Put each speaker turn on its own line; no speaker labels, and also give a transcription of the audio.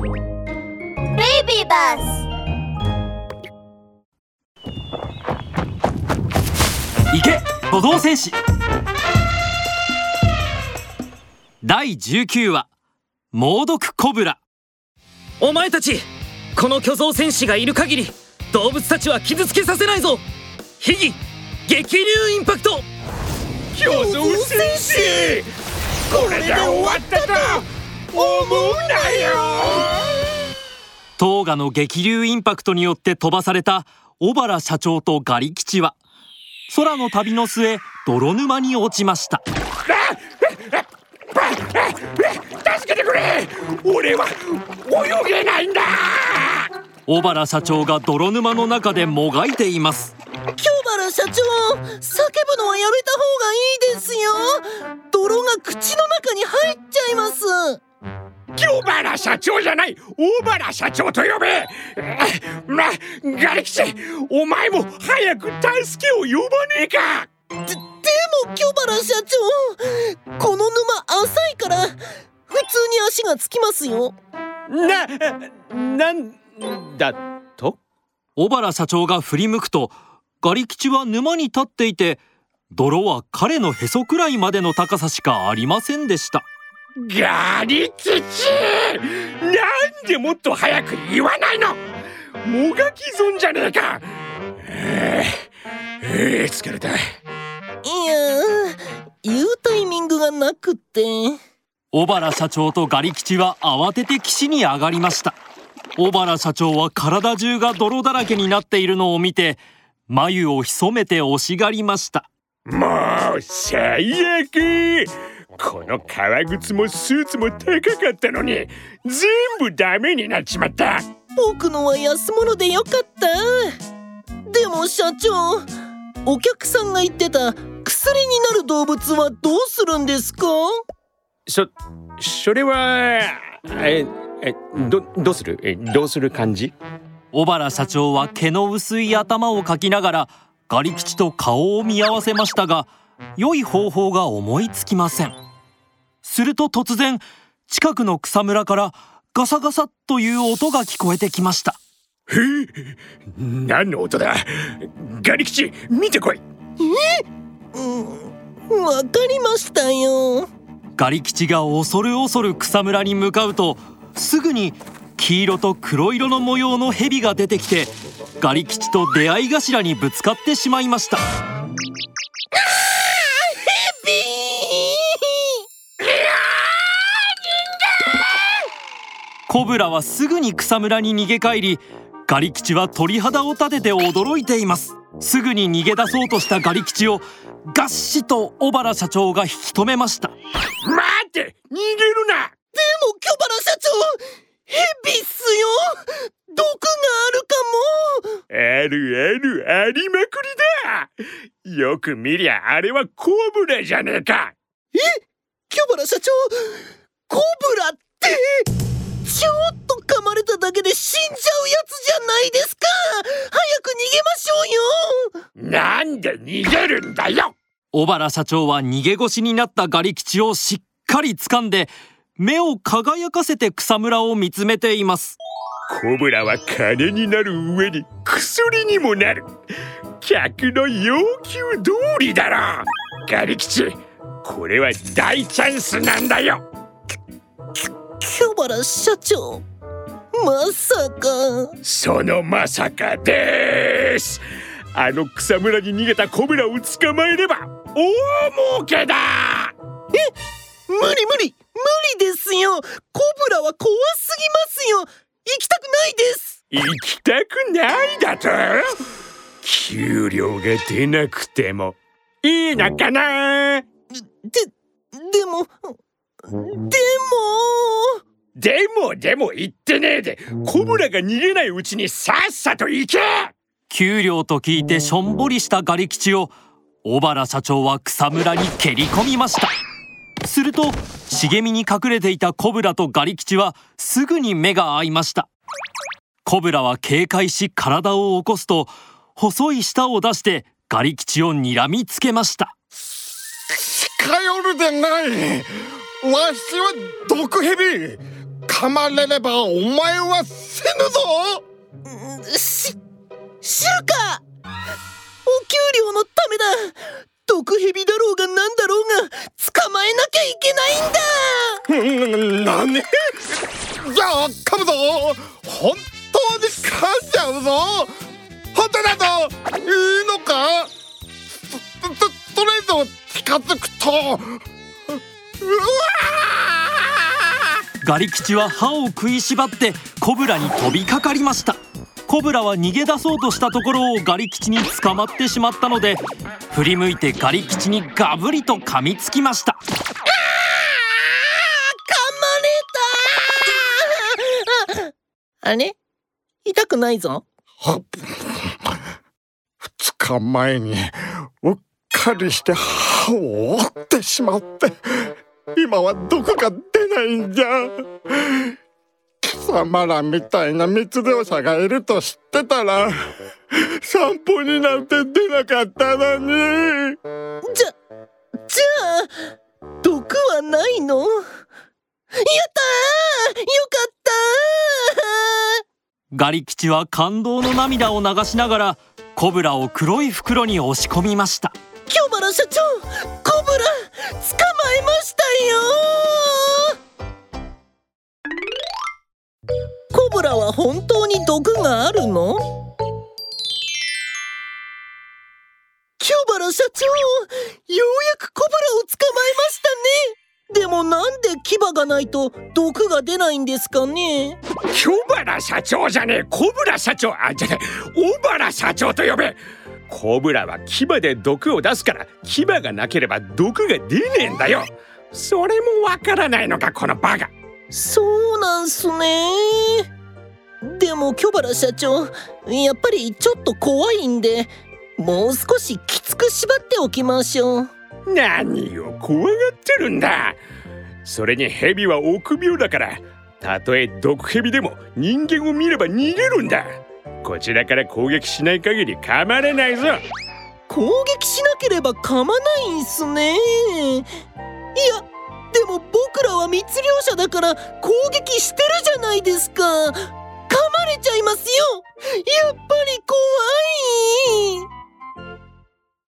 ベイビーバス
行け歩道戦士。第19話猛毒コブラ。
お前たちこの巨像戦士がいる限り動物たちは傷つけさせないぞ。秘技激流インパクト。
巨像戦士！これで終わったと思うなよ。
トーガの激流インパクトによって飛ばされた小原社長とガリ吉は空の旅の末泥沼に落ちました。
助けてくれ。俺は泳げないんだ。
小原社長が泥沼の中でもがいています。
京原社長叫ぶのはやめた方がいいですよ。泥が口の中に入っち
原社長じゃない大原社長と呼べ。まガリ吉お前も早く助けを呼ばねえか。
ででも京原社長この沼浅いから普通に足がつきますよ。
ななんだと？
小原社長が振り向くとガリ吉は沼に立っていて泥は彼のへそくらいまでの高さしかありませんでした
ガリ吉なんでもっと早く言わないの？もがき損じゃねえか！えー、えー、疲れた。
いや言うタイミングがなくって。
小原社長とガリ吉は慌てて岸に上がりました。小原社長は体中が泥だらけになっているのを見て眉を潜めて惜しがりました。
もう最悪この革靴もスーツも高かったのに全部ダメになっちまった。
僕のは安物でよかった。でも社長お客さんが言ってた薬になる動物はどうするんですか？
そそれはええどどうする？えどうする感じ？
小原社長は毛の薄い頭をかきながらガリ吉と顔を見合わせましたが良い方法が思いつきませんすると突然近くの草むらからガサガサという音が聞こえてきました。
え何の音だ？ガリ吉見てこい。
うんわかりましたよ。
ガリ吉が恐る恐る草むらに向かうとすぐに黄色と黒色の模様の蛇が出てきてガリ吉と出会い頭にぶつかってしまいましたコブラはすぐに草むらに逃げ帰りガリ吉は鳥肌を立てて驚いています。すぐに逃げ出そうとしたガリ吉をガッシと小原社長が引き止めました。
待って逃げるな！
でも京原社長ヘビっすよ！毒があるかも！
あるあるありまくりだ！よく見りゃあれはコブラじゃねえか！
え？京原社長コブラって？ちょっと噛まれただけで死んじゃうやつじゃないですか。早く逃げましょうよ。
なんで逃げるんだよ。
小原社長は逃げ腰になったガリ吉をしっかり掴んで目を輝かせて草むらを見つめています。
コブラは金になる上に薬にもなる。客の要求通りだろ。ガリ吉これは大チャンスなんだよ
京原社長。まさか。
そのまさかです。あの草むらに逃げたコブラを捕まえれば大儲けだ。
無理無理。無理ですよ。コブラは怖すぎますよ。行きたくないです。
行きたくないだと？給料が出なくても。いいのかな？
ででもでも
でもでも言ってねえでコブラが逃げないうちにさっさと行け！
給料と聞いてしょんぼりしたガリ吉を小原社長は草むらに蹴り込みました。すると茂みに隠れていたコブラとガリ吉はすぐに目が合いました。コブラは警戒し体を起こすと細い舌を出してガリ吉を睨みつけました。
近寄るでないわしは毒蛇。
噛まれればお前は死ぬぞ。
し知るか。お給料のためだ。毒蛇だろうがなんだろうが捕まえなきゃいけないんだ。
何？じゃあ噛むぞ。本当に噛んじゃうぞ。本当だといいのか？とととりあえず近づくと。うわ
ガリ吉は歯を食いしばってコブラに飛びかかりました。コブラは逃げ出そうとしたところをガリ吉に捕まってしまったので振り向いてガリ吉にガブリと噛みつきました。
噛まれたあれ？痛くないぞ。
二日前にうっかりして歯を折ってしまって今は毒が出ないんじゃ。貴様らみたいな密猟者がいると知ってたら散歩になんて出なかったのに。
じゃじゃあ毒はないの？やったー！よかった
ガリ吉は感動の涙を流しながらコブラを黒い袋に押し込みました。
キョバラ社長コブラ捕まえましラは本当に毒があるの？キョバラ社長ようやくコブラを捕まえましたね。でもなんで牙がないと毒が出ないんですかね？
キョバラ社長じゃねえコブラ社長。あじゃねえ小原社長と呼べ。コブラは牙で毒を出すから牙がなければ毒が出ねえんだよ。それもわからないのかこのバカ。
そうなんすねでもキョバラ社長やっぱりちょっと怖いんでもう少しきつく縛っておきましょう。
何を怖がってるんだ。それにヘビは臆病だからたとえ毒ヘビでも人間を見れば逃げるんだ。こちらから攻撃しない限り噛まれないぞ。
攻撃しなければ噛まないんすね。いやでも僕らは密漁者だから攻撃してるじゃないですか。噛まれちゃいますよ。やっぱり怖い。